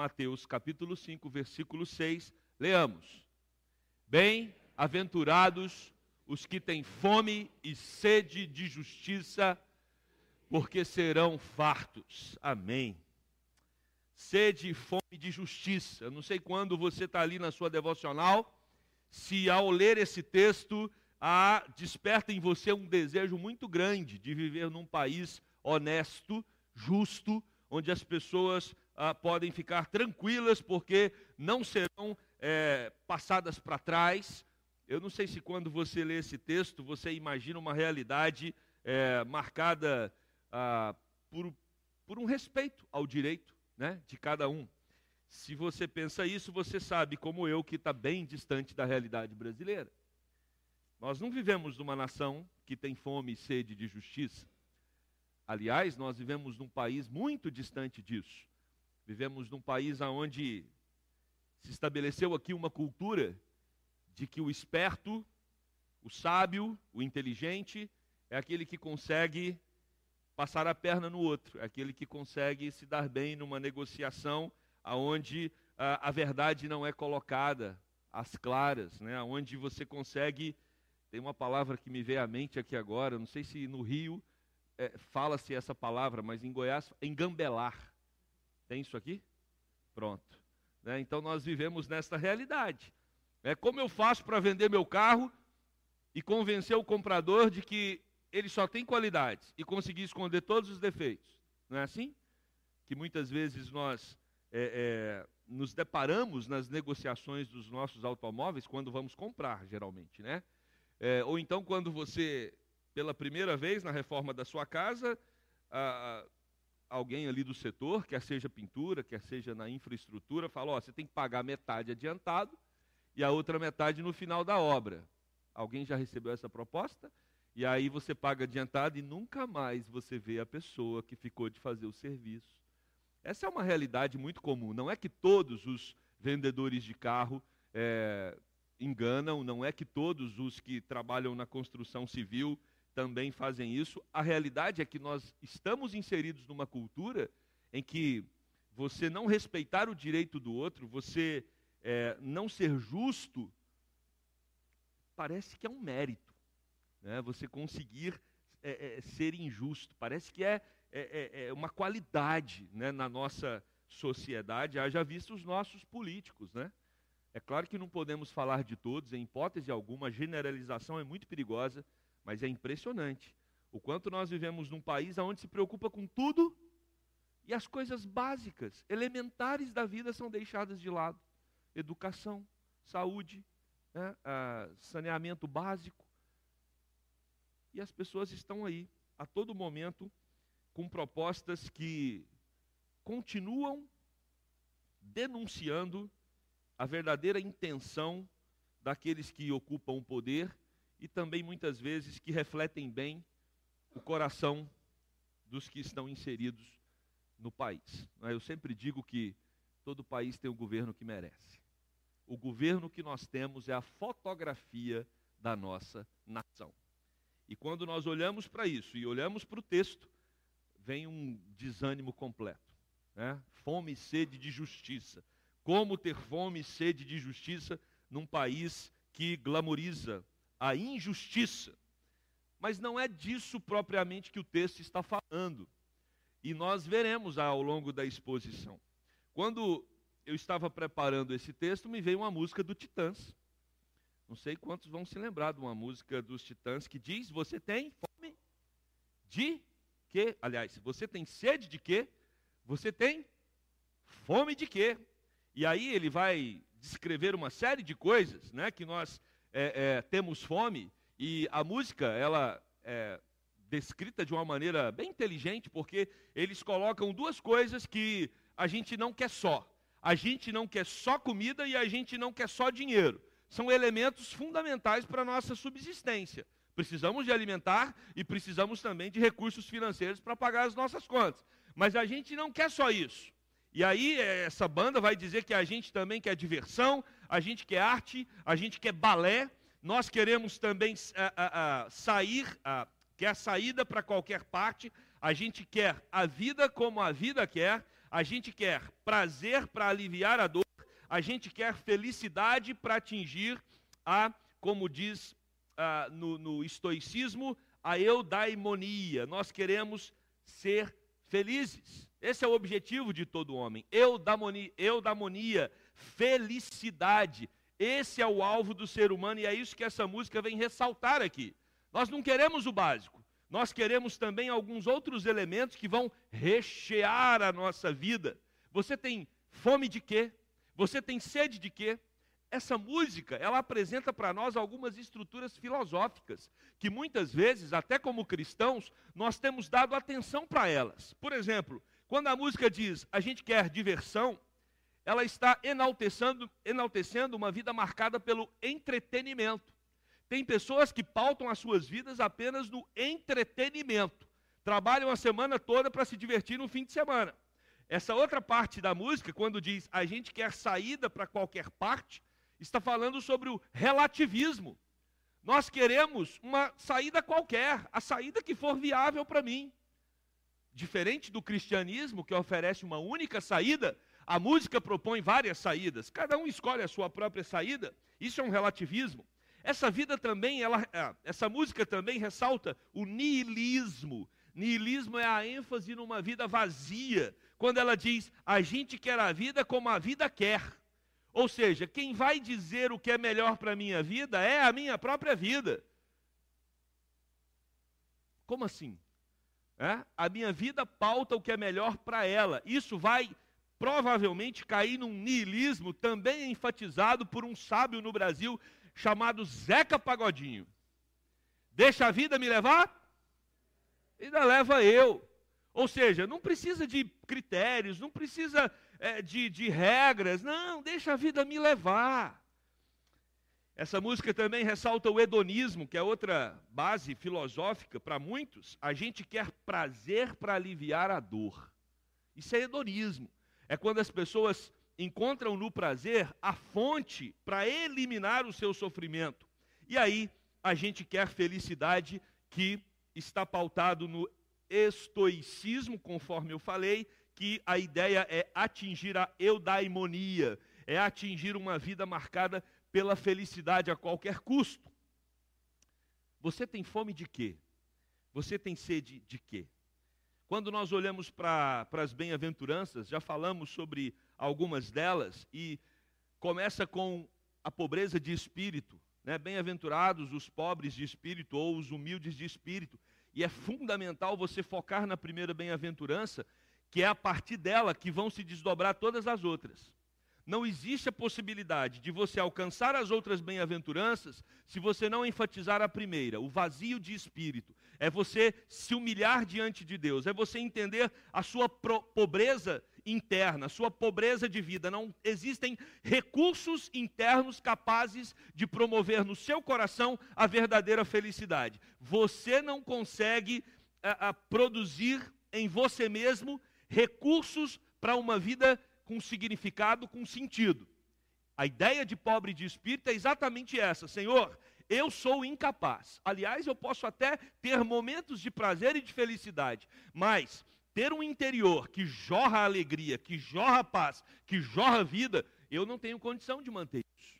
Mateus capítulo 5, versículo 6. Leamos. Bem-aventurados os que têm fome e sede de justiça, porque serão fartos. Amém. Sede e fome de justiça. Não sei quando você está ali na sua devocional, se ao ler esse texto, a, desperta em você um desejo muito grande de viver num país honesto, justo, onde as pessoas ah, podem ficar tranquilas porque não serão é, passadas para trás. Eu não sei se quando você lê esse texto você imagina uma realidade é, marcada ah, por, por um respeito ao direito né, de cada um. Se você pensa isso, você sabe, como eu, que está bem distante da realidade brasileira. Nós não vivemos numa nação que tem fome e sede de justiça. Aliás, nós vivemos num país muito distante disso. Vivemos num país onde se estabeleceu aqui uma cultura de que o esperto, o sábio, o inteligente é aquele que consegue passar a perna no outro, é aquele que consegue se dar bem numa negociação aonde a, a verdade não é colocada às claras, né? Onde você consegue tem uma palavra que me veio à mente aqui agora, não sei se no Rio é, fala-se essa palavra, mas em Goiás, engambelar. Tem isso aqui? Pronto. Né? Então nós vivemos nessa realidade. É como eu faço para vender meu carro e convencer o comprador de que ele só tem qualidades e conseguir esconder todos os defeitos. Não é assim? Que muitas vezes nós é, é, nos deparamos nas negociações dos nossos automóveis quando vamos comprar, geralmente, né? É, ou então quando você pela primeira vez na reforma da sua casa, alguém ali do setor, quer seja pintura, quer seja na infraestrutura, fala: ó, você tem que pagar metade adiantado e a outra metade no final da obra. Alguém já recebeu essa proposta? E aí você paga adiantado e nunca mais você vê a pessoa que ficou de fazer o serviço. Essa é uma realidade muito comum. Não é que todos os vendedores de carro é, enganam, não é que todos os que trabalham na construção civil também fazem isso. A realidade é que nós estamos inseridos numa cultura em que você não respeitar o direito do outro, você é, não ser justo, parece que é um mérito. Né? Você conseguir é, é, ser injusto, parece que é, é, é, é uma qualidade né, na nossa sociedade, haja visto os nossos políticos. Né? É claro que não podemos falar de todos, em hipótese alguma, a generalização é muito perigosa. Mas é impressionante o quanto nós vivemos num país onde se preocupa com tudo e as coisas básicas, elementares da vida são deixadas de lado. Educação, saúde, né, saneamento básico. E as pessoas estão aí, a todo momento, com propostas que continuam denunciando a verdadeira intenção daqueles que ocupam o poder e também muitas vezes que refletem bem o coração dos que estão inseridos no país. É? Eu sempre digo que todo país tem o governo que merece. O governo que nós temos é a fotografia da nossa nação. E quando nós olhamos para isso e olhamos para o texto, vem um desânimo completo. Né? Fome e sede de justiça. Como ter fome e sede de justiça num país que glamoriza a injustiça. Mas não é disso propriamente que o texto está falando. E nós veremos ao longo da exposição. Quando eu estava preparando esse texto, me veio uma música do Titãs. Não sei quantos vão se lembrar de uma música dos Titãs que diz: Você tem fome de quê? Aliás, você tem sede de quê? Você tem fome de quê? E aí ele vai descrever uma série de coisas né, que nós é, é, temos fome, e a música, ela é descrita de uma maneira bem inteligente, porque eles colocam duas coisas que a gente não quer só. A gente não quer só comida e a gente não quer só dinheiro. São elementos fundamentais para a nossa subsistência. Precisamos de alimentar e precisamos também de recursos financeiros para pagar as nossas contas. Mas a gente não quer só isso. E aí essa banda vai dizer que a gente também quer diversão, a gente quer arte, a gente quer balé, nós queremos também a, a, sair, a, quer saída para qualquer parte, a gente quer a vida como a vida quer, A gente quer prazer para aliviar a dor, a gente quer felicidade para atingir a, como diz ah, no, no estoicismo, a eudaimonia. Nós queremos ser felizes. Esse é o objetivo de todo homem. Eudaimonia, eudaimonia, felicidade. Esse é o alvo do ser humano e é isso que essa música vem ressaltar aqui. Nós não queremos o básico. Nós queremos também alguns outros elementos que vão rechear a nossa vida. Você tem fome de quê? Você tem sede de quê? Essa música, ela apresenta para nós algumas estruturas filosóficas, que muitas vezes, até como cristãos, nós temos dado atenção para elas. Por exemplo, quando a música diz a gente quer diversão, ela está enaltecendo, enaltecendo uma vida marcada pelo entretenimento. Tem pessoas que pautam as suas vidas apenas no entretenimento. Trabalham a semana toda para se divertir no fim de semana. Essa outra parte da música, quando diz a gente quer saída para qualquer parte, está falando sobre o relativismo. Nós queremos uma saída qualquer, a saída que for viável para mim. Diferente do cristianismo, que oferece uma única saída, a música propõe várias saídas. Cada um escolhe a sua própria saída. Isso é um relativismo. Essa vida também, ela, é, essa música também ressalta o niilismo. Niilismo é a ênfase numa vida vazia. Quando ela diz, a gente quer a vida como a vida quer. Ou seja, quem vai dizer o que é melhor para a minha vida é a minha própria vida. Como assim? É? A minha vida pauta o que é melhor para ela. Isso vai provavelmente cair num niilismo também enfatizado por um sábio no Brasil chamado Zeca Pagodinho. Deixa a vida me levar? Ainda leva eu. Ou seja, não precisa de critérios, não precisa é, de, de regras. Não, deixa a vida me levar. Essa música também ressalta o hedonismo, que é outra base filosófica para muitos. A gente quer prazer para aliviar a dor. Isso é hedonismo. É quando as pessoas encontram no prazer a fonte para eliminar o seu sofrimento. E aí a gente quer felicidade que está pautado no estoicismo, conforme eu falei, que a ideia é atingir a eudaimonia, é atingir uma vida marcada pela felicidade a qualquer custo. Você tem fome de quê? Você tem sede de quê? Quando nós olhamos para as bem-aventuranças, já falamos sobre algumas delas, e começa com a pobreza de espírito. Né? Bem-aventurados os pobres de espírito ou os humildes de espírito. E é fundamental você focar na primeira bem-aventurança, que é a partir dela que vão se desdobrar todas as outras. Não existe a possibilidade de você alcançar as outras bem-aventuranças se você não enfatizar a primeira, o vazio de espírito. É você se humilhar diante de Deus, é você entender a sua pobreza interna, a sua pobreza de vida. Não existem recursos internos capazes de promover no seu coração a verdadeira felicidade. Você não consegue a, a, produzir em você mesmo recursos para uma vida com significado, com sentido. A ideia de pobre de espírito é exatamente essa: Senhor, eu sou incapaz. Aliás, eu posso até ter momentos de prazer e de felicidade, mas ter um interior que jorra alegria, que jorra paz, que jorra vida, eu não tenho condição de manter isso.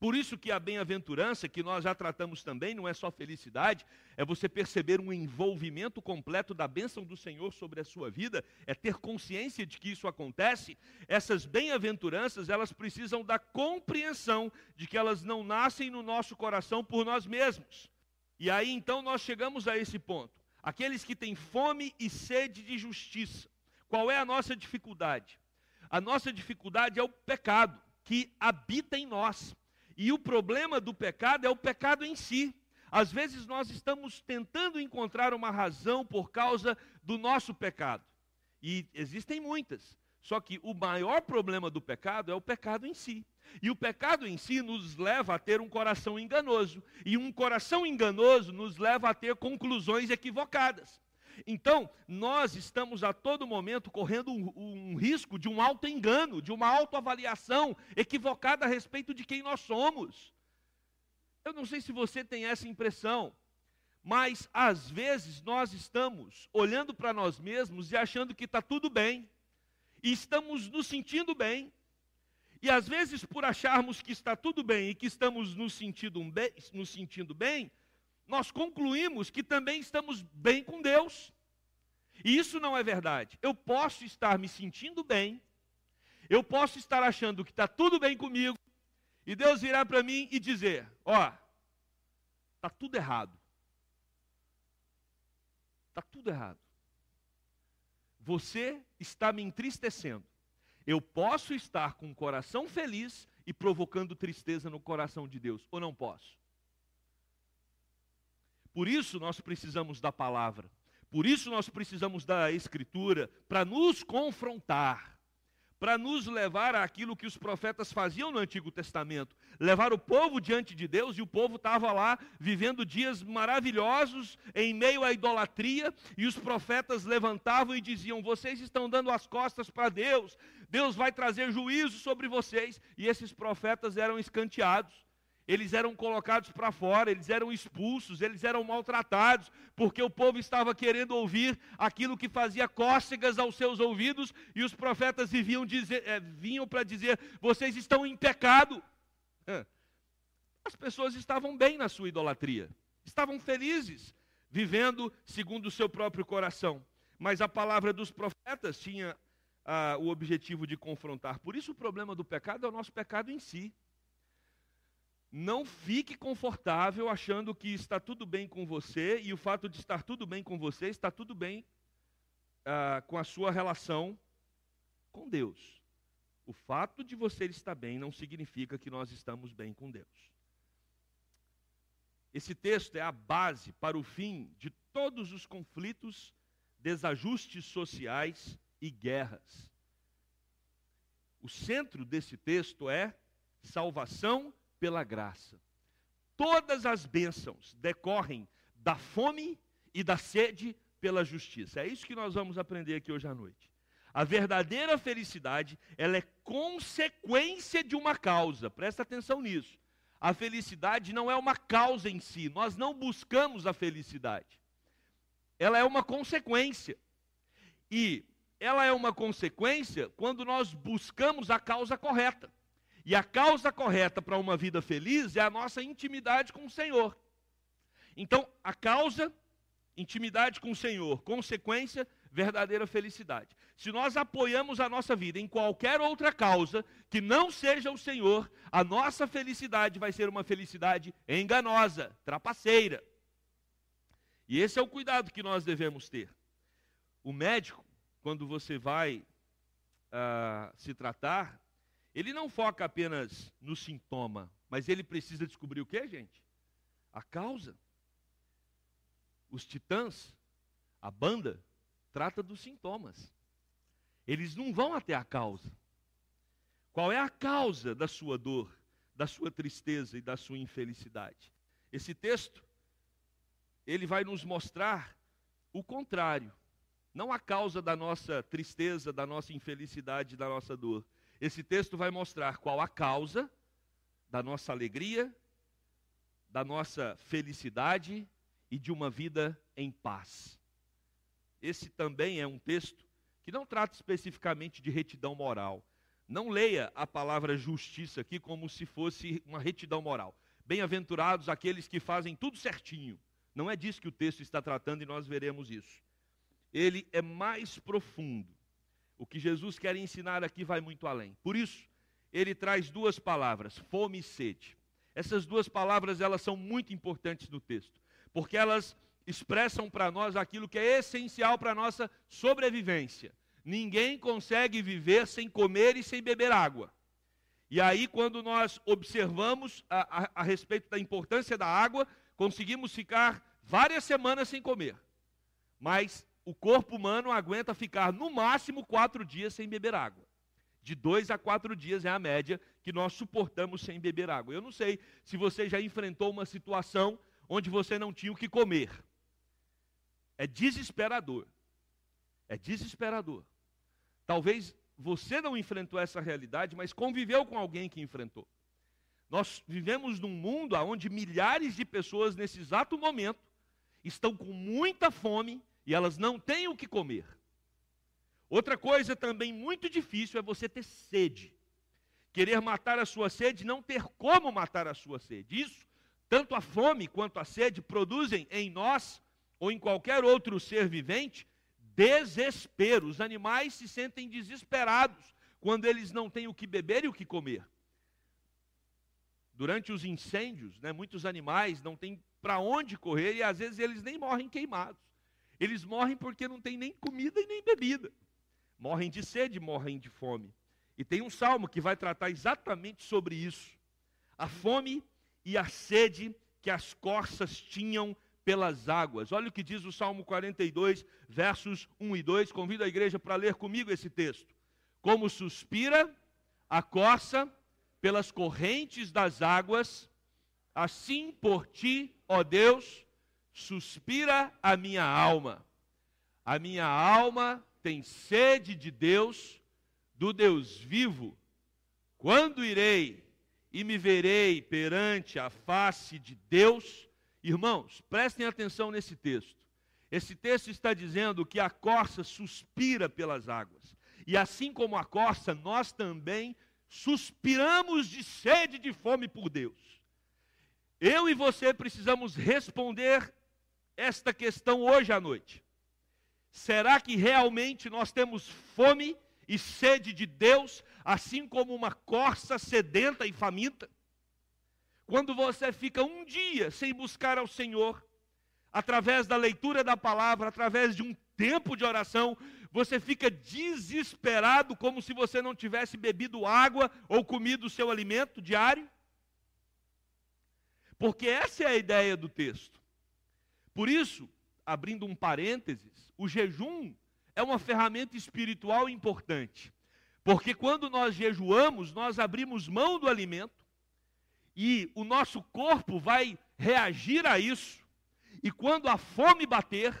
Por isso que a bem-aventurança, que nós já tratamos também, não é só felicidade, é você perceber um envolvimento completo da bênção do Senhor sobre a sua vida, é ter consciência de que isso acontece. Essas bem-aventuranças, elas precisam da compreensão de que elas não nascem no nosso coração por nós mesmos. E aí então nós chegamos a esse ponto. Aqueles que têm fome e sede de justiça. Qual é a nossa dificuldade? A nossa dificuldade é o pecado que habita em nós. E o problema do pecado é o pecado em si. Às vezes nós estamos tentando encontrar uma razão por causa do nosso pecado. E existem muitas. Só que o maior problema do pecado é o pecado em si. E o pecado em si nos leva a ter um coração enganoso. E um coração enganoso nos leva a ter conclusões equivocadas. Então, nós estamos a todo momento correndo um, um risco de um auto-engano, de uma autoavaliação equivocada a respeito de quem nós somos. Eu não sei se você tem essa impressão, mas às vezes nós estamos olhando para nós mesmos e achando que está tudo bem. e estamos nos sentindo bem. E às vezes, por acharmos que está tudo bem e que estamos nos sentindo nos sentindo bem nós concluímos que também estamos bem com Deus. E isso não é verdade. Eu posso estar me sentindo bem, eu posso estar achando que está tudo bem comigo, e Deus virar para mim e dizer: Ó, está tudo errado. Está tudo errado. Você está me entristecendo. Eu posso estar com o coração feliz e provocando tristeza no coração de Deus, ou não posso? Por isso nós precisamos da palavra. Por isso nós precisamos da escritura para nos confrontar, para nos levar àquilo que os profetas faziam no Antigo Testamento, levar o povo diante de Deus e o povo estava lá vivendo dias maravilhosos em meio à idolatria e os profetas levantavam e diziam: "Vocês estão dando as costas para Deus. Deus vai trazer juízo sobre vocês". E esses profetas eram escanteados eles eram colocados para fora, eles eram expulsos, eles eram maltratados, porque o povo estava querendo ouvir aquilo que fazia cócegas aos seus ouvidos, e os profetas vinham, dizer, é, vinham para dizer: vocês estão em pecado. As pessoas estavam bem na sua idolatria, estavam felizes, vivendo segundo o seu próprio coração. Mas a palavra dos profetas tinha ah, o objetivo de confrontar. Por isso, o problema do pecado é o nosso pecado em si. Não fique confortável achando que está tudo bem com você e o fato de estar tudo bem com você está tudo bem ah, com a sua relação com Deus. O fato de você estar bem não significa que nós estamos bem com Deus. Esse texto é a base para o fim de todos os conflitos, desajustes sociais e guerras. O centro desse texto é salvação pela graça. Todas as bênçãos decorrem da fome e da sede pela justiça. É isso que nós vamos aprender aqui hoje à noite. A verdadeira felicidade, ela é consequência de uma causa. Presta atenção nisso. A felicidade não é uma causa em si. Nós não buscamos a felicidade. Ela é uma consequência. E ela é uma consequência quando nós buscamos a causa correta. E a causa correta para uma vida feliz é a nossa intimidade com o Senhor. Então, a causa, intimidade com o Senhor, consequência, verdadeira felicidade. Se nós apoiamos a nossa vida em qualquer outra causa que não seja o Senhor, a nossa felicidade vai ser uma felicidade enganosa, trapaceira. E esse é o cuidado que nós devemos ter. O médico, quando você vai uh, se tratar, ele não foca apenas no sintoma, mas ele precisa descobrir o que, gente? A causa. Os titãs, a banda, trata dos sintomas. Eles não vão até a causa. Qual é a causa da sua dor, da sua tristeza e da sua infelicidade? Esse texto, ele vai nos mostrar o contrário. Não a causa da nossa tristeza, da nossa infelicidade, da nossa dor, esse texto vai mostrar qual a causa da nossa alegria, da nossa felicidade e de uma vida em paz. Esse também é um texto que não trata especificamente de retidão moral. Não leia a palavra justiça aqui como se fosse uma retidão moral. Bem-aventurados aqueles que fazem tudo certinho. Não é disso que o texto está tratando e nós veremos isso. Ele é mais profundo. O que Jesus quer ensinar aqui vai muito além. Por isso, ele traz duas palavras, fome e sede. Essas duas palavras, elas são muito importantes no texto, porque elas expressam para nós aquilo que é essencial para a nossa sobrevivência. Ninguém consegue viver sem comer e sem beber água. E aí, quando nós observamos a, a, a respeito da importância da água, conseguimos ficar várias semanas sem comer. Mas o corpo humano aguenta ficar no máximo quatro dias sem beber água. De dois a quatro dias é a média que nós suportamos sem beber água. Eu não sei se você já enfrentou uma situação onde você não tinha o que comer. É desesperador. É desesperador. Talvez você não enfrentou essa realidade, mas conviveu com alguém que enfrentou. Nós vivemos num mundo onde milhares de pessoas, nesse exato momento, estão com muita fome e elas não têm o que comer. Outra coisa também muito difícil é você ter sede. Querer matar a sua sede, não ter como matar a sua sede. Isso, tanto a fome quanto a sede, produzem em nós ou em qualquer outro ser vivente desespero. Os animais se sentem desesperados quando eles não têm o que beber e o que comer. Durante os incêndios, né, muitos animais não têm para onde correr e às vezes eles nem morrem queimados. Eles morrem porque não tem nem comida e nem bebida. Morrem de sede, morrem de fome. E tem um salmo que vai tratar exatamente sobre isso. A fome e a sede que as corças tinham pelas águas. Olha o que diz o Salmo 42, versos 1 e 2. Convido a igreja para ler comigo esse texto. Como suspira a corça pelas correntes das águas, assim por ti, ó Deus, suspira a minha alma. A minha alma tem sede de Deus, do Deus vivo. Quando irei e me verei perante a face de Deus? Irmãos, prestem atenção nesse texto. Esse texto está dizendo que a corça suspira pelas águas. E assim como a corça, nós também suspiramos de sede e de fome por Deus. Eu e você precisamos responder esta questão hoje à noite. Será que realmente nós temos fome e sede de Deus, assim como uma corça sedenta e faminta? Quando você fica um dia sem buscar ao Senhor, através da leitura da palavra, através de um tempo de oração, você fica desesperado, como se você não tivesse bebido água ou comido o seu alimento diário? Porque essa é a ideia do texto. Por isso, abrindo um parênteses, o jejum é uma ferramenta espiritual importante. Porque quando nós jejuamos, nós abrimos mão do alimento e o nosso corpo vai reagir a isso. E quando a fome bater,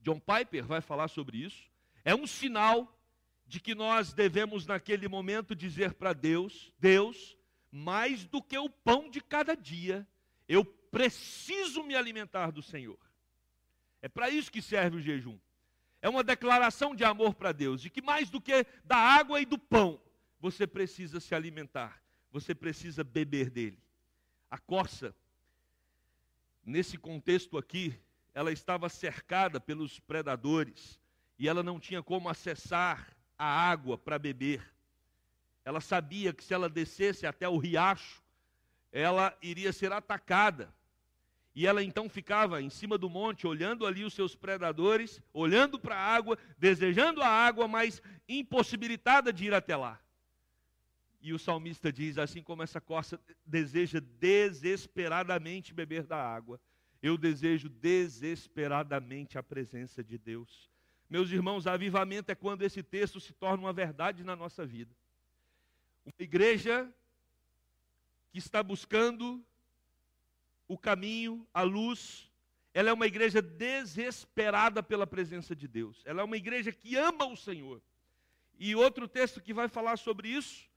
John Piper vai falar sobre isso. É um sinal de que nós devemos, naquele momento, dizer para Deus: Deus, mais do que o pão de cada dia, eu preciso me alimentar do Senhor. É para isso que serve o jejum. É uma declaração de amor para Deus, de que mais do que da água e do pão, você precisa se alimentar, você precisa beber dele. A corça, nesse contexto aqui, ela estava cercada pelos predadores e ela não tinha como acessar a água para beber. Ela sabia que se ela descesse até o riacho, ela iria ser atacada. E ela então ficava em cima do monte, olhando ali os seus predadores, olhando para a água, desejando a água, mas impossibilitada de ir até lá. E o salmista diz: assim como essa corça deseja desesperadamente beber da água, eu desejo desesperadamente a presença de Deus. Meus irmãos, avivamento é quando esse texto se torna uma verdade na nossa vida. Uma igreja que está buscando o caminho, a luz, ela é uma igreja desesperada pela presença de Deus. Ela é uma igreja que ama o Senhor. E outro texto que vai falar sobre isso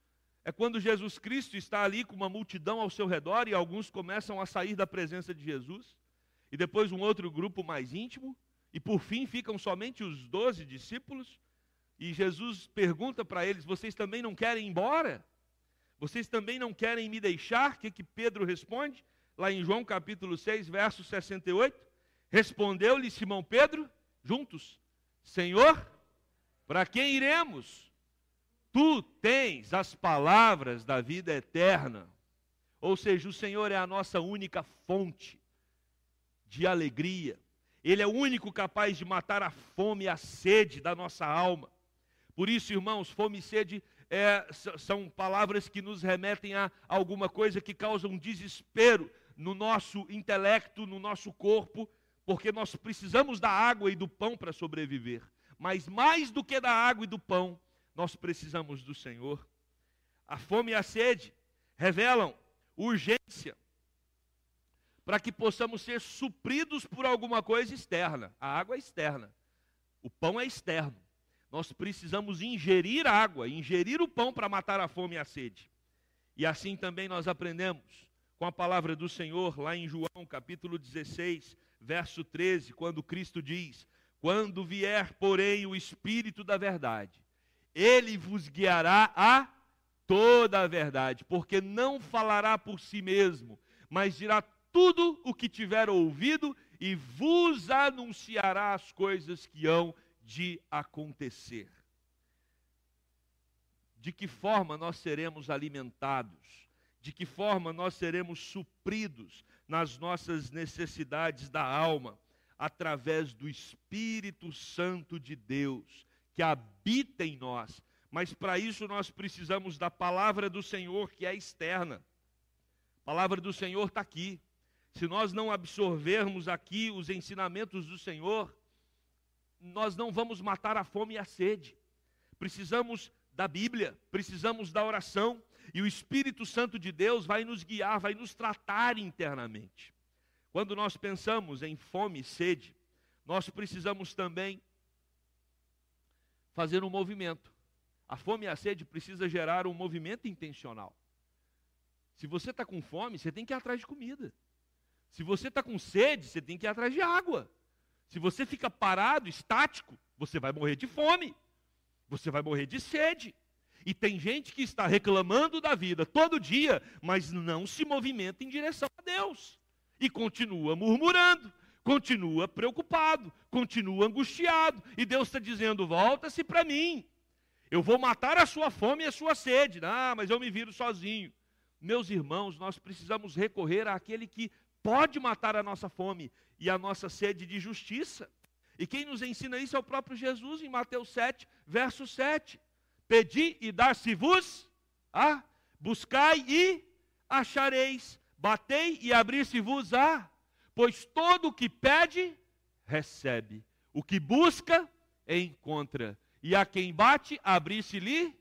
é quando Jesus Cristo está ali com uma multidão ao seu redor e alguns começam a sair da presença de Jesus e depois um outro grupo mais íntimo, e por fim ficam somente os doze discípulos. E Jesus pergunta para eles: Vocês também não querem ir embora? Vocês também não querem me deixar? O que, que Pedro responde? Lá em João capítulo 6, verso 68. Respondeu-lhe Simão Pedro, juntos: Senhor, para quem iremos? Tu tens as palavras da vida eterna. Ou seja, o Senhor é a nossa única fonte de alegria. Ele é o único capaz de matar a fome e a sede da nossa alma. Por isso, irmãos, fome e sede é, são palavras que nos remetem a alguma coisa que causa um desespero no nosso intelecto, no nosso corpo, porque nós precisamos da água e do pão para sobreviver. Mas mais do que da água e do pão, nós precisamos do Senhor. A fome e a sede revelam urgência, para que possamos ser supridos por alguma coisa externa. A água é externa, o pão é externo. Nós precisamos ingerir água, ingerir o pão para matar a fome e a sede. E assim também nós aprendemos com a palavra do Senhor lá em João capítulo 16, verso 13, quando Cristo diz: Quando vier, porém, o Espírito da Verdade, ele vos guiará a toda a verdade, porque não falará por si mesmo, mas dirá tudo o que tiver ouvido e vos anunciará as coisas que hão de acontecer. De que forma nós seremos alimentados? De que forma nós seremos supridos nas nossas necessidades da alma? Através do Espírito Santo de Deus, que habita em nós. Mas para isso nós precisamos da palavra do Senhor, que é externa. A palavra do Senhor está aqui. Se nós não absorvermos aqui os ensinamentos do Senhor, nós não vamos matar a fome e a sede. Precisamos da Bíblia, precisamos da oração, e o Espírito Santo de Deus vai nos guiar, vai nos tratar internamente. Quando nós pensamos em fome e sede, nós precisamos também fazer um movimento. A fome e a sede precisa gerar um movimento intencional. Se você está com fome, você tem que ir atrás de comida. Se você está com sede, você tem que ir atrás de água. Se você fica parado, estático, você vai morrer de fome. Você vai morrer de sede. E tem gente que está reclamando da vida todo dia, mas não se movimenta em direção a Deus. E continua murmurando, continua preocupado, continua angustiado. E Deus está dizendo: volta-se para mim. Eu vou matar a sua fome e a sua sede. Ah, mas eu me viro sozinho. Meus irmãos, nós precisamos recorrer àquele que pode matar a nossa fome e a nossa sede de justiça. E quem nos ensina isso é o próprio Jesus em Mateus 7, verso 7. Pedi e dar-se-vos, ah, buscai e achareis, batei e abrir-se-vos a, pois todo o que pede, recebe, o que busca, encontra, e a quem bate, abrir-se-lhe,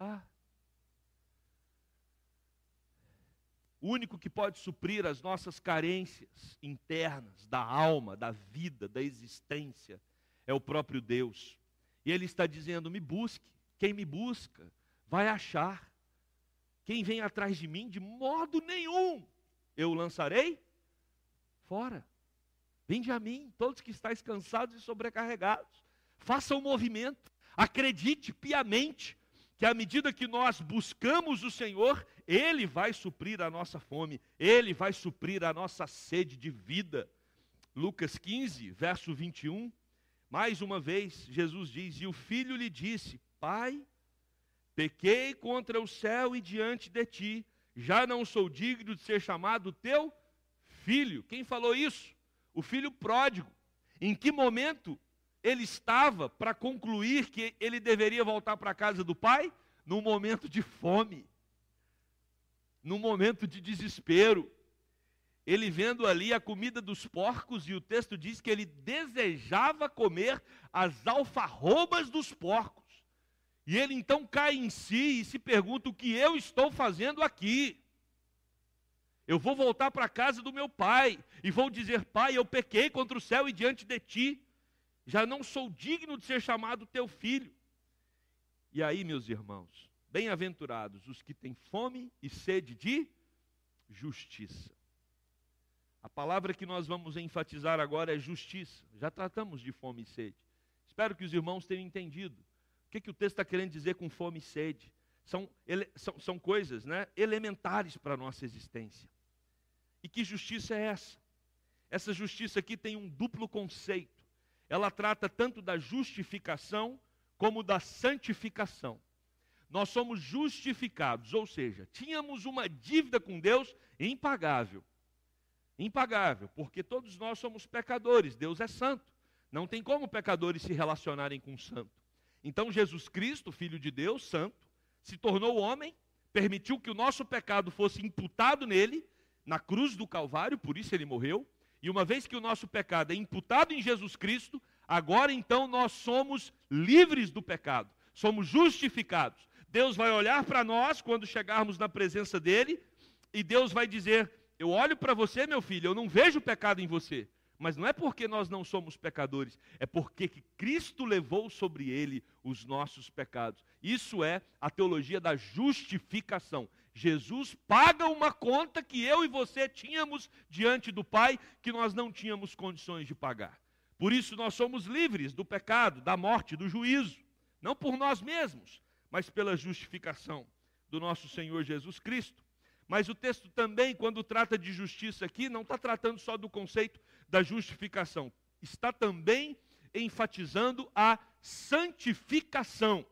ah. O único que pode suprir as nossas carências internas, da alma, da vida, da existência, é o próprio Deus. E Ele está dizendo: me busque. Quem me busca vai achar. Quem vem atrás de mim, de modo nenhum, eu lançarei fora. Vinde a mim, todos que estáis cansados e sobrecarregados. Faça o um movimento. Acredite piamente que à medida que nós buscamos o Senhor, Ele vai suprir a nossa fome, Ele vai suprir a nossa sede de vida. Lucas 15, verso 21, mais uma vez, Jesus diz: E o filho lhe disse: Pai, pequei contra o céu e diante de ti, já não sou digno de ser chamado teu filho. Quem falou isso? O filho pródigo. Em que momento ele estava para concluir que ele deveria voltar para a casa do pai? Num momento de fome, num momento de desespero. Ele vendo ali a comida dos porcos, e o texto diz que ele desejava comer as alfarrobas dos porcos. E ele então cai em si e se pergunta: o que eu estou fazendo aqui? Eu vou voltar para a casa do meu pai e vou dizer: Pai, eu pequei contra o céu e diante de ti já não sou digno de ser chamado teu filho. E aí, meus irmãos, bem-aventurados os que têm fome e sede de justiça. A palavra que nós vamos enfatizar agora é justiça. Já tratamos de fome e sede. Espero que os irmãos tenham entendido. O que, que o texto está querendo dizer com fome e sede? São, ele, são, são coisas né, elementares para a nossa existência. E que justiça é essa? Essa justiça aqui tem um duplo conceito ela trata tanto da justificação como da santificação. Nós somos justificados, ou seja, tínhamos uma dívida com Deus impagável. Impagável, porque todos nós somos pecadores, Deus é santo. Não tem como pecadores se relacionarem com o santo. Então Jesus Cristo, filho de Deus, santo, se tornou homem, permitiu que o nosso pecado fosse imputado nele, na cruz do Calvário, por isso ele morreu, e uma vez que o nosso pecado é imputado em Jesus Cristo, agora então nós somos livres do pecado, somos justificados. Deus vai olhar para nós quando chegarmos na presença dele, e Deus vai dizer: Eu olho para você, meu filho, eu não vejo pecado em você. Mas não é porque nós não somos pecadores, é porque Cristo levou sobre ele os nossos pecados. Isso é a teologia da justificação. Jesus paga uma conta que eu e você tínhamos diante do Pai que nós não tínhamos condições de pagar. Por isso nós somos livres do pecado, da morte, do juízo, não por nós mesmos, mas pela justificação do nosso Senhor Jesus Cristo. Mas o texto também, quando trata de justiça aqui, não está tratando só do conceito da justificação, está também enfatizando a santificação.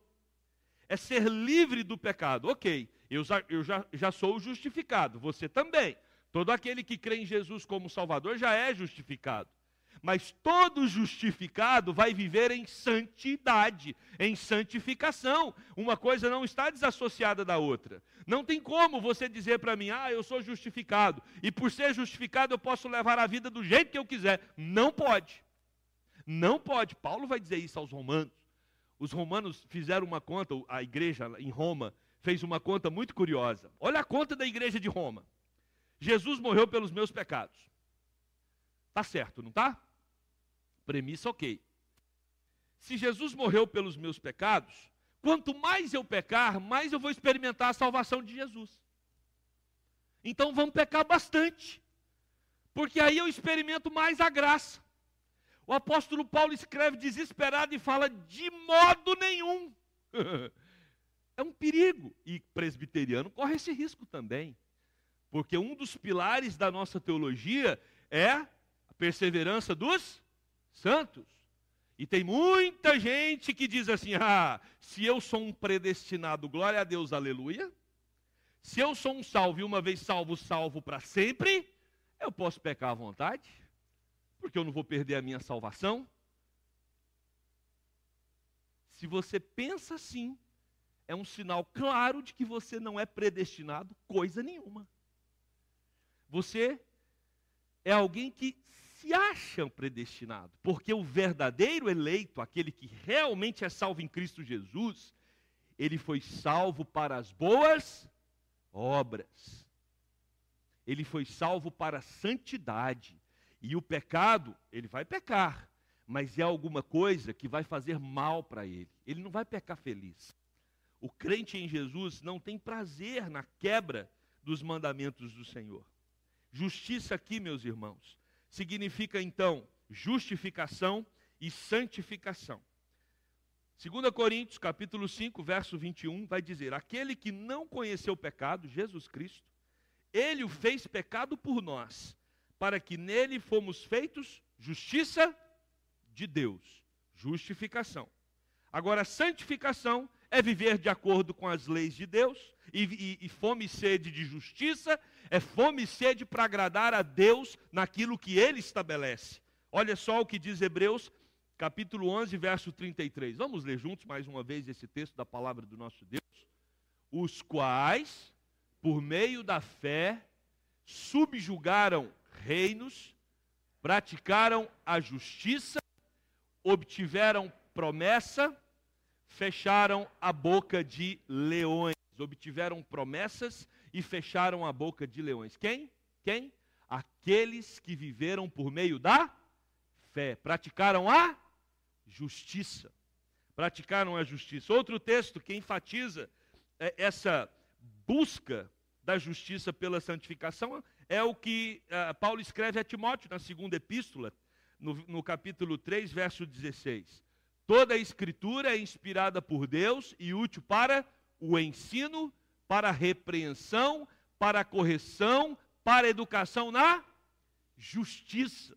É ser livre do pecado. Ok, eu, já, eu já, já sou justificado, você também. Todo aquele que crê em Jesus como Salvador já é justificado. Mas todo justificado vai viver em santidade, em santificação. Uma coisa não está desassociada da outra. Não tem como você dizer para mim, ah, eu sou justificado, e por ser justificado eu posso levar a vida do jeito que eu quiser. Não pode. Não pode. Paulo vai dizer isso aos romanos. Os romanos fizeram uma conta, a igreja em Roma fez uma conta muito curiosa. Olha a conta da igreja de Roma. Jesus morreu pelos meus pecados. Tá certo, não tá? Premissa ok. Se Jesus morreu pelos meus pecados, quanto mais eu pecar, mais eu vou experimentar a salvação de Jesus. Então vamos pecar bastante, porque aí eu experimento mais a graça. O apóstolo Paulo escreve desesperado e fala: de modo nenhum. é um perigo. E presbiteriano corre esse risco também. Porque um dos pilares da nossa teologia é a perseverança dos santos. E tem muita gente que diz assim: ah, se eu sou um predestinado, glória a Deus, aleluia. Se eu sou um salvo e uma vez salvo, salvo para sempre, eu posso pecar à vontade, porque eu não vou perder a minha salvação. Se você pensa assim, é um sinal claro de que você não é predestinado coisa nenhuma. Você é alguém que se acham predestinados, porque o verdadeiro eleito, aquele que realmente é salvo em Cristo Jesus, ele foi salvo para as boas obras. Ele foi salvo para a santidade. E o pecado, ele vai pecar, mas é alguma coisa que vai fazer mal para ele. Ele não vai pecar feliz. O crente em Jesus não tem prazer na quebra dos mandamentos do Senhor. Justiça aqui, meus irmãos, significa então justificação e santificação. 2 Coríntios, capítulo 5, verso 21, vai dizer: Aquele que não conheceu o pecado, Jesus Cristo, ele o fez pecado por nós, para que nele fomos feitos justiça de Deus. Justificação. Agora, santificação é viver de acordo com as leis de Deus, e, e, e fome e sede de justiça é fome e sede para agradar a Deus naquilo que Ele estabelece. Olha só o que diz Hebreus, capítulo 11, verso 33. Vamos ler juntos mais uma vez esse texto da palavra do nosso Deus. Os quais, por meio da fé, subjugaram reinos, praticaram a justiça, obtiveram promessa, fecharam a boca de leões, obtiveram promessas e fecharam a boca de leões. Quem? Quem? Aqueles que viveram por meio da fé, praticaram a justiça. Praticaram a justiça. Outro texto que enfatiza é, essa busca da justiça pela santificação é o que uh, Paulo escreve a Timóteo na segunda epístola, no, no capítulo 3, verso 16. Toda a escritura é inspirada por Deus e útil para o ensino, para a repreensão, para a correção, para a educação na justiça.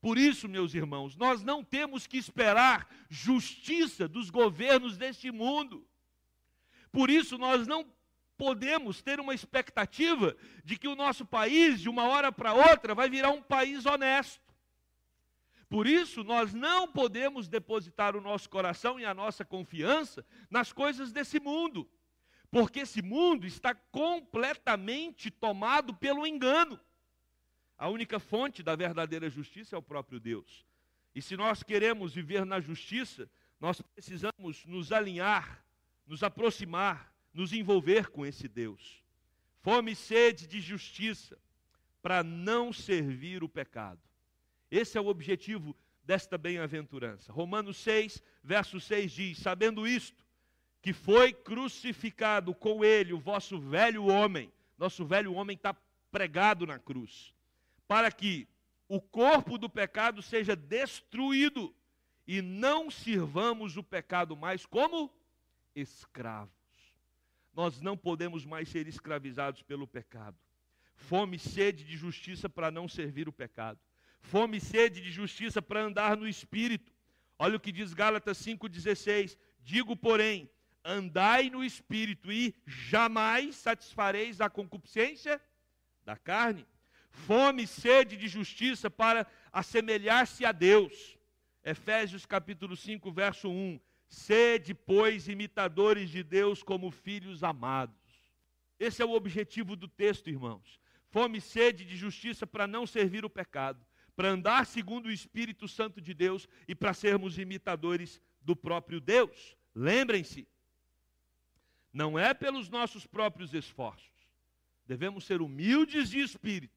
Por isso, meus irmãos, nós não temos que esperar justiça dos governos deste mundo. Por isso, nós não podemos ter uma expectativa de que o nosso país, de uma hora para outra, vai virar um país honesto. Por isso, nós não podemos depositar o nosso coração e a nossa confiança nas coisas desse mundo. Porque esse mundo está completamente tomado pelo engano. A única fonte da verdadeira justiça é o próprio Deus. E se nós queremos viver na justiça, nós precisamos nos alinhar, nos aproximar, nos envolver com esse Deus. Fome e sede de justiça, para não servir o pecado. Esse é o objetivo desta bem-aventurança. Romanos 6, verso 6 diz: Sabendo isto, que foi crucificado com ele o vosso velho homem. Nosso velho homem está pregado na cruz. Para que o corpo do pecado seja destruído e não sirvamos o pecado mais como escravos. Nós não podemos mais ser escravizados pelo pecado. Fome e sede de justiça para não servir o pecado. Fome e sede de justiça para andar no espírito. Olha o que diz Gálatas 5,16. Digo, porém, andai no espírito e jamais satisfareis a concupiscência da carne fome e sede de justiça para assemelhar-se a Deus. Efésios capítulo 5, verso 1. Sede, pois, imitadores de Deus como filhos amados. Esse é o objetivo do texto, irmãos. Fome e sede de justiça para não servir o pecado, para andar segundo o Espírito Santo de Deus e para sermos imitadores do próprio Deus. Lembrem-se, não é pelos nossos próprios esforços. Devemos ser humildes de espírito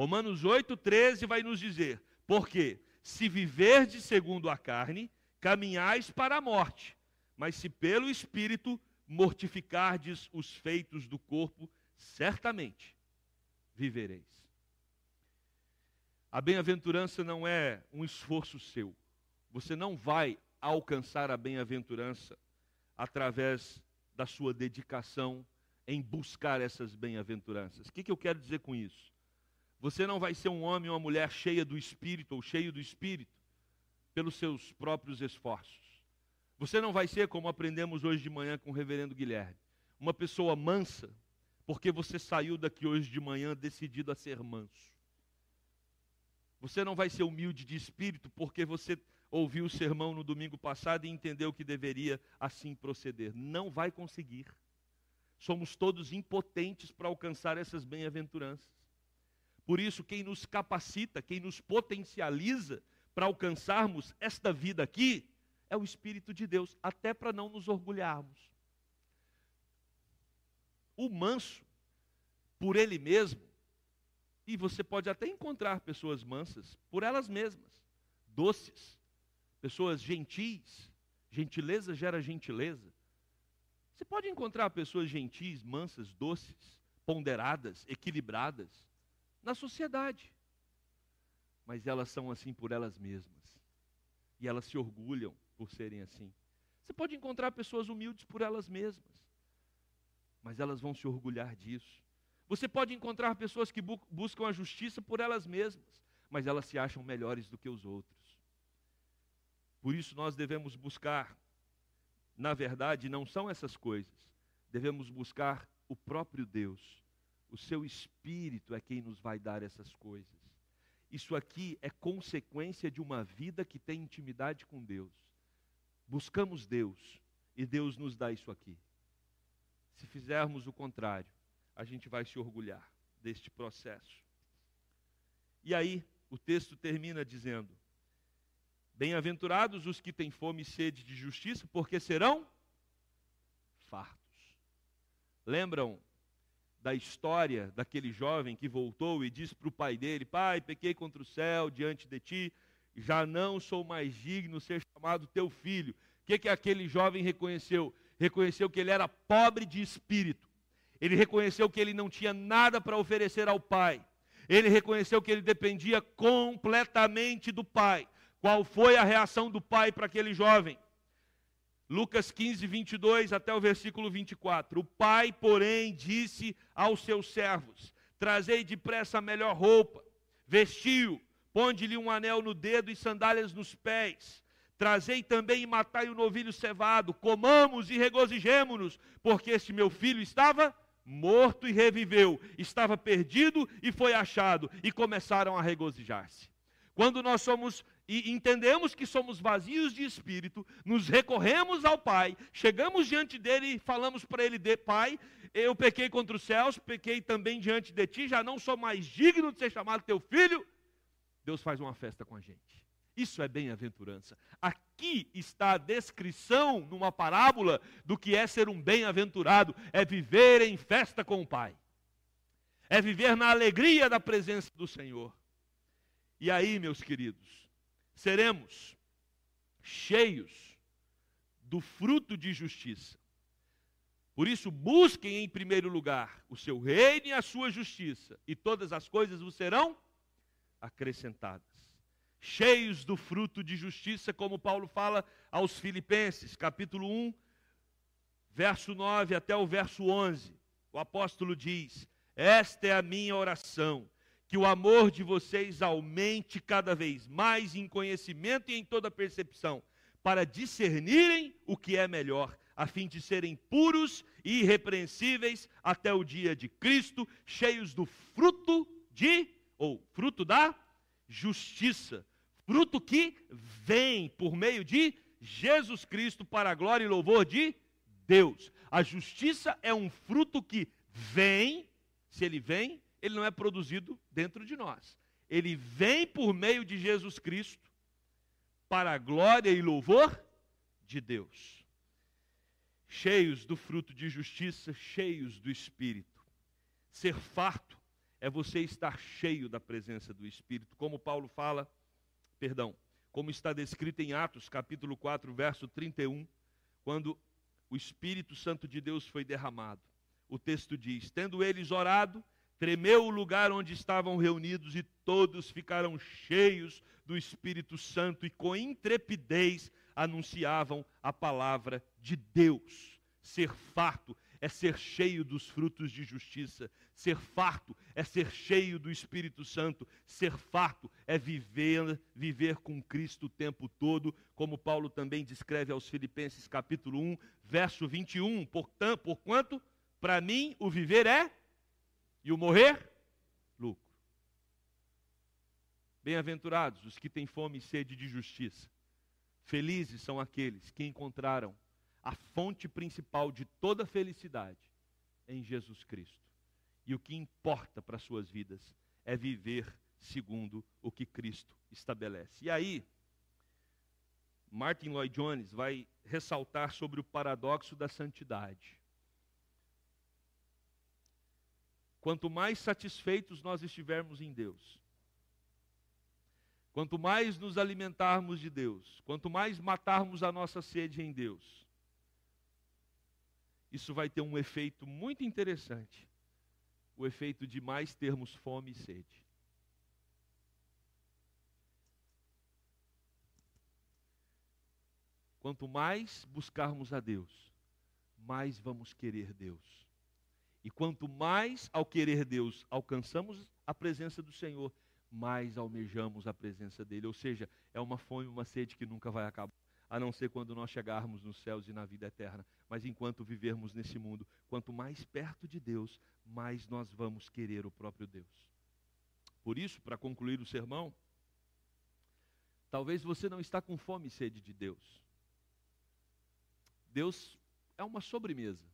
Romanos 8,13 vai nos dizer: Porque se viverdes segundo a carne, caminhais para a morte, mas se pelo Espírito mortificardes os feitos do corpo, certamente vivereis. A bem-aventurança não é um esforço seu. Você não vai alcançar a bem-aventurança através da sua dedicação em buscar essas bem-aventuranças. O que, que eu quero dizer com isso? Você não vai ser um homem ou uma mulher cheia do Espírito ou cheio do Espírito pelos seus próprios esforços. Você não vai ser, como aprendemos hoje de manhã com o reverendo Guilherme, uma pessoa mansa, porque você saiu daqui hoje de manhã decidido a ser manso. Você não vai ser humilde de espírito porque você ouviu o sermão no domingo passado e entendeu que deveria assim proceder. Não vai conseguir. Somos todos impotentes para alcançar essas bem-aventuranças. Por isso, quem nos capacita, quem nos potencializa para alcançarmos esta vida aqui, é o Espírito de Deus, até para não nos orgulharmos. O manso, por ele mesmo, e você pode até encontrar pessoas mansas por elas mesmas, doces, pessoas gentis, gentileza gera gentileza. Você pode encontrar pessoas gentis, mansas, doces, ponderadas, equilibradas na sociedade. Mas elas são assim por elas mesmas. E elas se orgulham por serem assim. Você pode encontrar pessoas humildes por elas mesmas. Mas elas vão se orgulhar disso. Você pode encontrar pessoas que bu buscam a justiça por elas mesmas, mas elas se acham melhores do que os outros. Por isso nós devemos buscar, na verdade, não são essas coisas, devemos buscar o próprio Deus o seu espírito é quem nos vai dar essas coisas. Isso aqui é consequência de uma vida que tem intimidade com Deus. Buscamos Deus e Deus nos dá isso aqui. Se fizermos o contrário, a gente vai se orgulhar deste processo. E aí, o texto termina dizendo: Bem-aventurados os que têm fome e sede de justiça, porque serão fartos. Lembram da história daquele jovem que voltou e disse para o pai dele: Pai, pequei contra o céu diante de ti, já não sou mais digno de ser chamado teu filho. O que, que aquele jovem reconheceu? Reconheceu que ele era pobre de espírito. Ele reconheceu que ele não tinha nada para oferecer ao pai. Ele reconheceu que ele dependia completamente do pai. Qual foi a reação do pai para aquele jovem? Lucas 15, 22 até o versículo 24. O pai, porém, disse aos seus servos: Trazei depressa a melhor roupa, vestiu, ponde-lhe um anel no dedo e sandálias nos pés. Trazei também e matai o novilho cevado, comamos e regozijemo-nos, porque este meu filho estava morto e reviveu, estava perdido e foi achado, e começaram a regozijar-se. Quando nós somos e entendemos que somos vazios de espírito, nos recorremos ao Pai, chegamos diante dele e falamos para ele: de, Pai, eu pequei contra os céus, pequei também diante de ti, já não sou mais digno de ser chamado teu filho. Deus faz uma festa com a gente. Isso é bem-aventurança. Aqui está a descrição, numa parábola, do que é ser um bem-aventurado: é viver em festa com o Pai, é viver na alegria da presença do Senhor. E aí, meus queridos, seremos cheios do fruto de justiça. Por isso, busquem em primeiro lugar o seu reino e a sua justiça, e todas as coisas vos serão acrescentadas. Cheios do fruto de justiça, como Paulo fala aos Filipenses, capítulo 1, verso 9 até o verso 11. O apóstolo diz: Esta é a minha oração, que o amor de vocês aumente cada vez mais em conhecimento e em toda percepção, para discernirem o que é melhor, a fim de serem puros e irrepreensíveis até o dia de Cristo, cheios do fruto de, ou fruto da justiça, fruto que vem por meio de Jesus Cristo para a glória e louvor de Deus. A justiça é um fruto que vem, se ele vem, ele não é produzido dentro de nós. Ele vem por meio de Jesus Cristo para a glória e louvor de Deus. Cheios do fruto de justiça, cheios do Espírito. Ser farto é você estar cheio da presença do Espírito, como Paulo fala, perdão, como está descrito em Atos, capítulo 4, verso 31, quando o Espírito Santo de Deus foi derramado. O texto diz: Tendo eles orado, tremeu o lugar onde estavam reunidos e todos ficaram cheios do Espírito Santo e com intrepidez anunciavam a palavra de Deus. Ser farto é ser cheio dos frutos de justiça. Ser farto é ser cheio do Espírito Santo. Ser farto é viver, viver com Cristo o tempo todo, como Paulo também descreve aos Filipenses capítulo 1, verso 21. Portanto, porquanto para mim o viver é e o morrer lucro. Bem-aventurados os que têm fome e sede de justiça. Felizes são aqueles que encontraram a fonte principal de toda felicidade em Jesus Cristo. E o que importa para suas vidas é viver segundo o que Cristo estabelece. E aí, Martin Lloyd Jones vai ressaltar sobre o paradoxo da santidade. Quanto mais satisfeitos nós estivermos em Deus, quanto mais nos alimentarmos de Deus, quanto mais matarmos a nossa sede em Deus, isso vai ter um efeito muito interessante. O efeito de mais termos fome e sede. Quanto mais buscarmos a Deus, mais vamos querer Deus. E quanto mais ao querer Deus alcançamos a presença do Senhor, mais almejamos a presença dele. Ou seja, é uma fome, uma sede que nunca vai acabar a não ser quando nós chegarmos nos céus e na vida eterna. Mas enquanto vivermos nesse mundo, quanto mais perto de Deus, mais nós vamos querer o próprio Deus. Por isso, para concluir o sermão, talvez você não está com fome e sede de Deus. Deus é uma sobremesa.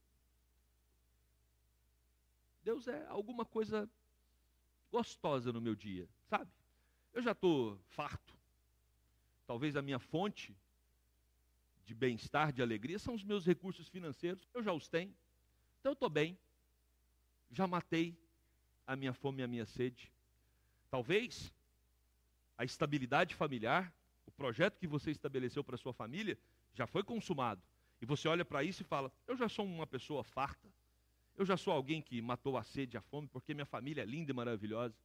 Deus é alguma coisa gostosa no meu dia, sabe? Eu já estou farto. Talvez a minha fonte de bem-estar, de alegria, são os meus recursos financeiros. Eu já os tenho. Então eu estou bem. Já matei a minha fome e a minha sede. Talvez a estabilidade familiar, o projeto que você estabeleceu para sua família, já foi consumado. E você olha para isso e fala: Eu já sou uma pessoa farta. Eu já sou alguém que matou a sede e a fome porque minha família é linda e maravilhosa.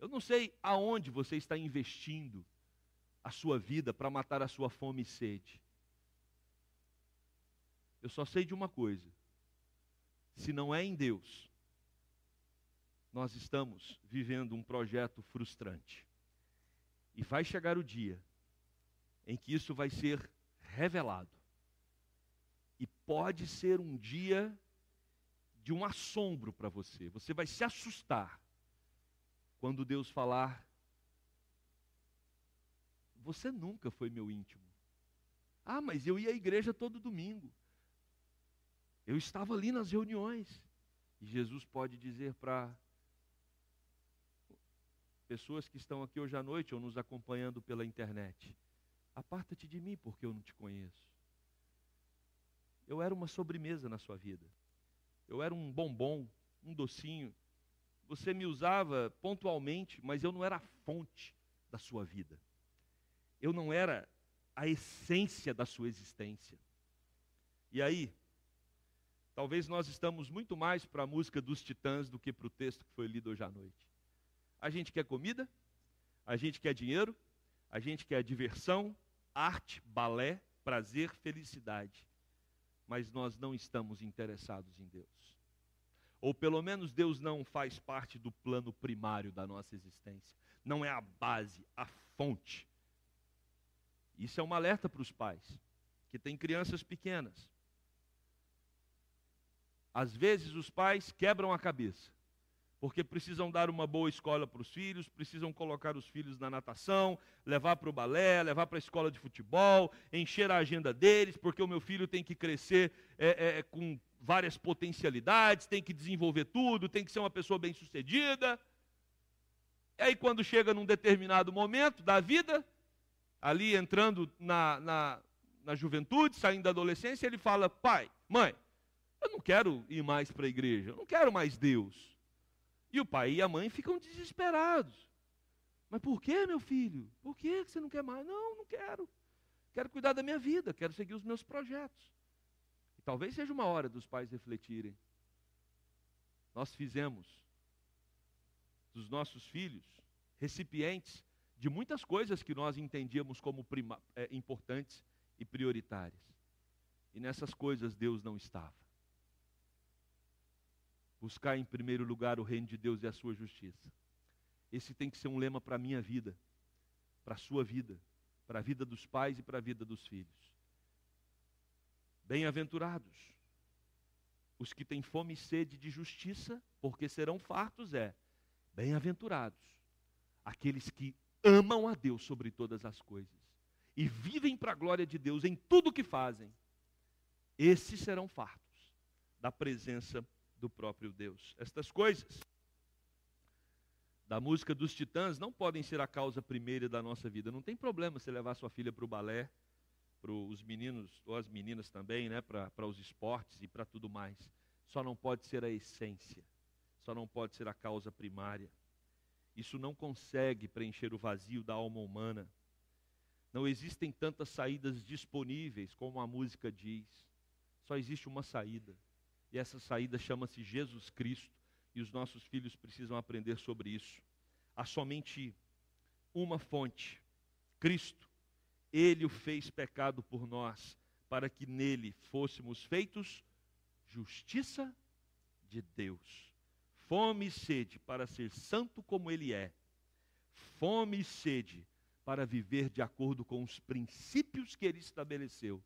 Eu não sei aonde você está investindo a sua vida para matar a sua fome e sede. Eu só sei de uma coisa: se não é em Deus, nós estamos vivendo um projeto frustrante. E vai chegar o dia em que isso vai ser revelado. E pode ser um dia de um assombro para você. Você vai se assustar quando Deus falar: Você nunca foi meu íntimo. Ah, mas eu ia à igreja todo domingo. Eu estava ali nas reuniões. E Jesus pode dizer para pessoas que estão aqui hoje à noite ou nos acompanhando pela internet: Aparta-te de mim, porque eu não te conheço. Eu era uma sobremesa na sua vida. Eu era um bombom, um docinho. Você me usava pontualmente, mas eu não era a fonte da sua vida. Eu não era a essência da sua existência. E aí, Talvez nós estamos muito mais para a música dos titãs do que para o texto que foi lido hoje à noite. A gente quer comida, A gente quer dinheiro, a gente quer diversão, arte, balé, prazer, felicidade. Mas nós não estamos interessados em Deus. Ou pelo menos Deus não faz parte do plano primário da nossa existência. Não é a base, a fonte. Isso é um alerta para os pais que têm crianças pequenas. Às vezes os pais quebram a cabeça porque precisam dar uma boa escola para os filhos, precisam colocar os filhos na natação, levar para o balé, levar para a escola de futebol, encher a agenda deles, porque o meu filho tem que crescer é, é, com várias potencialidades, tem que desenvolver tudo, tem que ser uma pessoa bem-sucedida. E aí, quando chega num determinado momento da vida, ali entrando na, na, na juventude, saindo da adolescência, ele fala: pai, mãe, eu não quero ir mais para a igreja, eu não quero mais Deus. E o pai e a mãe ficam desesperados. Mas por que, meu filho? Por que você não quer mais? Não, não quero. Quero cuidar da minha vida, quero seguir os meus projetos. E talvez seja uma hora dos pais refletirem. Nós fizemos dos nossos filhos recipientes de muitas coisas que nós entendíamos como prima, é, importantes e prioritárias. E nessas coisas Deus não estava. Buscar em primeiro lugar o reino de Deus e a sua justiça. Esse tem que ser um lema para a minha vida, para a sua vida, para a vida dos pais e para a vida dos filhos. Bem-aventurados os que têm fome e sede de justiça, porque serão fartos, é. Bem-aventurados aqueles que amam a Deus sobre todas as coisas e vivem para a glória de Deus em tudo o que fazem. Esses serão fartos da presença do próprio Deus. Estas coisas da música dos titãs não podem ser a causa primeira da nossa vida. Não tem problema você levar sua filha para o balé, para os meninos ou as meninas também, né, para, os esportes e para tudo mais. Só não pode ser a essência, só não pode ser a causa primária. Isso não consegue preencher o vazio da alma humana. Não existem tantas saídas disponíveis como a música diz. Só existe uma saída. E essa saída chama-se Jesus Cristo. E os nossos filhos precisam aprender sobre isso. Há somente uma fonte: Cristo. Ele o fez pecado por nós, para que nele fôssemos feitos justiça de Deus. Fome e sede para ser santo como ele é. Fome e sede para viver de acordo com os princípios que ele estabeleceu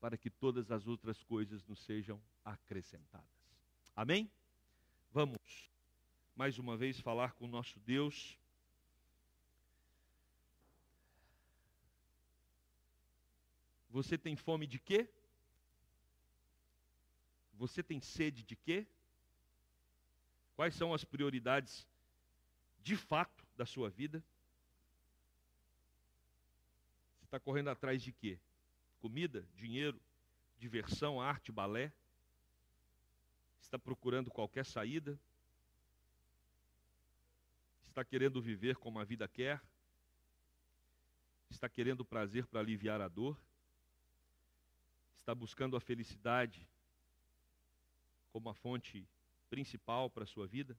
para que todas as outras coisas nos sejam acrescentadas. Amém? Vamos mais uma vez falar com o nosso Deus. Você tem fome de quê? Você tem sede de quê? Quais são as prioridades de fato da sua vida? Você está correndo atrás de quê? Comida, dinheiro, diversão, arte, balé? Está procurando qualquer saída? Está querendo viver como a vida quer? Está querendo prazer para aliviar a dor? Está buscando a felicidade como a fonte principal para a sua vida?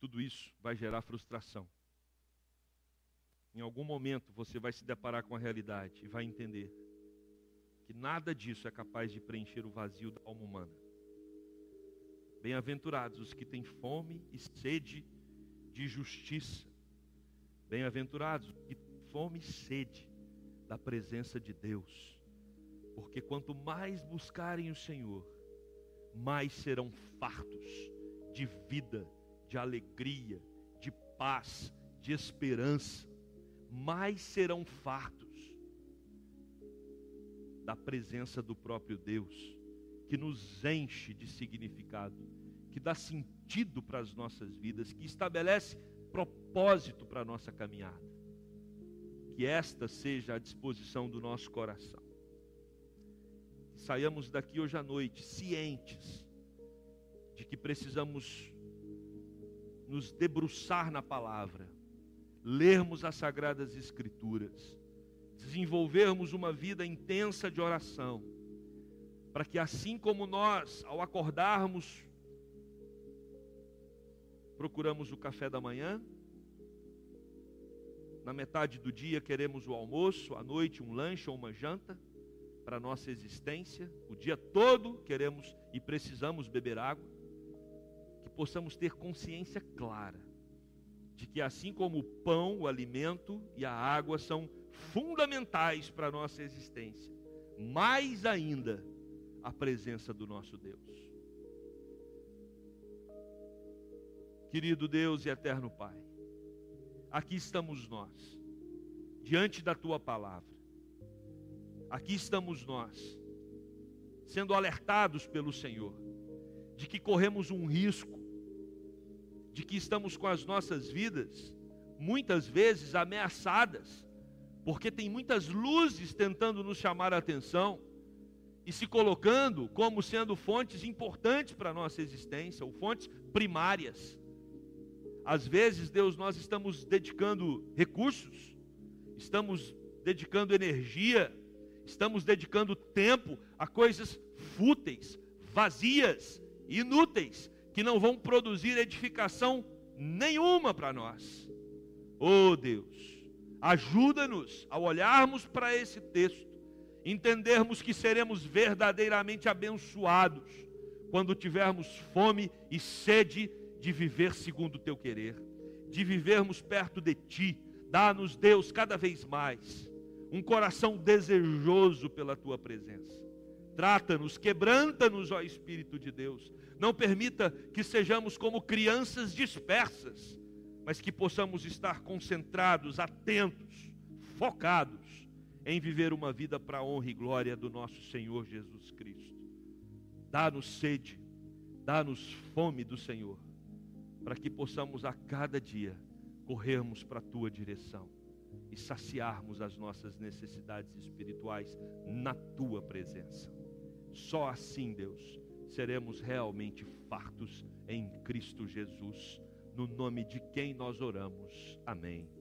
Tudo isso vai gerar frustração. Em algum momento você vai se deparar com a realidade e vai entender que nada disso é capaz de preencher o vazio da alma humana. Bem-aventurados os que têm fome e sede de justiça. Bem-aventurados os que têm fome e sede da presença de Deus. Porque quanto mais buscarem o Senhor, mais serão fartos de vida, de alegria, de paz, de esperança mais serão fartos da presença do próprio Deus, que nos enche de significado, que dá sentido para as nossas vidas, que estabelece propósito para a nossa caminhada. Que esta seja a disposição do nosso coração. Saiamos daqui hoje à noite cientes de que precisamos nos debruçar na palavra lermos as Sagradas Escrituras, desenvolvermos uma vida intensa de oração, para que assim como nós, ao acordarmos, procuramos o café da manhã, Na metade do dia queremos o almoço, à noite um lanche ou uma janta para a nossa existência. O dia todo queremos e precisamos beber água. Que possamos ter consciência clara de que assim como o pão, o alimento e a água são fundamentais para a nossa existência, mais ainda a presença do nosso Deus. Querido Deus e eterno Pai, aqui estamos nós, diante da tua palavra. Aqui estamos nós, sendo alertados pelo Senhor, de que corremos um risco de que estamos com as nossas vidas muitas vezes ameaçadas, porque tem muitas luzes tentando nos chamar a atenção e se colocando como sendo fontes importantes para a nossa existência, ou fontes primárias. Às vezes, Deus, nós estamos dedicando recursos, estamos dedicando energia, estamos dedicando tempo a coisas fúteis, vazias, inúteis, que não vão produzir edificação nenhuma para nós. Oh Deus, ajuda-nos a olharmos para esse texto, entendermos que seremos verdadeiramente abençoados quando tivermos fome e sede de viver segundo o teu querer, de vivermos perto de ti. Dá-nos, Deus, cada vez mais um coração desejoso pela tua presença. Trata-nos, quebranta-nos, ó Espírito de Deus, não permita que sejamos como crianças dispersas, mas que possamos estar concentrados, atentos, focados em viver uma vida para a honra e glória do nosso Senhor Jesus Cristo. Dá-nos sede, dá-nos fome do Senhor, para que possamos a cada dia corrermos para a tua direção e saciarmos as nossas necessidades espirituais na tua presença. Só assim, Deus, seremos realmente fartos em Cristo Jesus, no nome de quem nós oramos. Amém.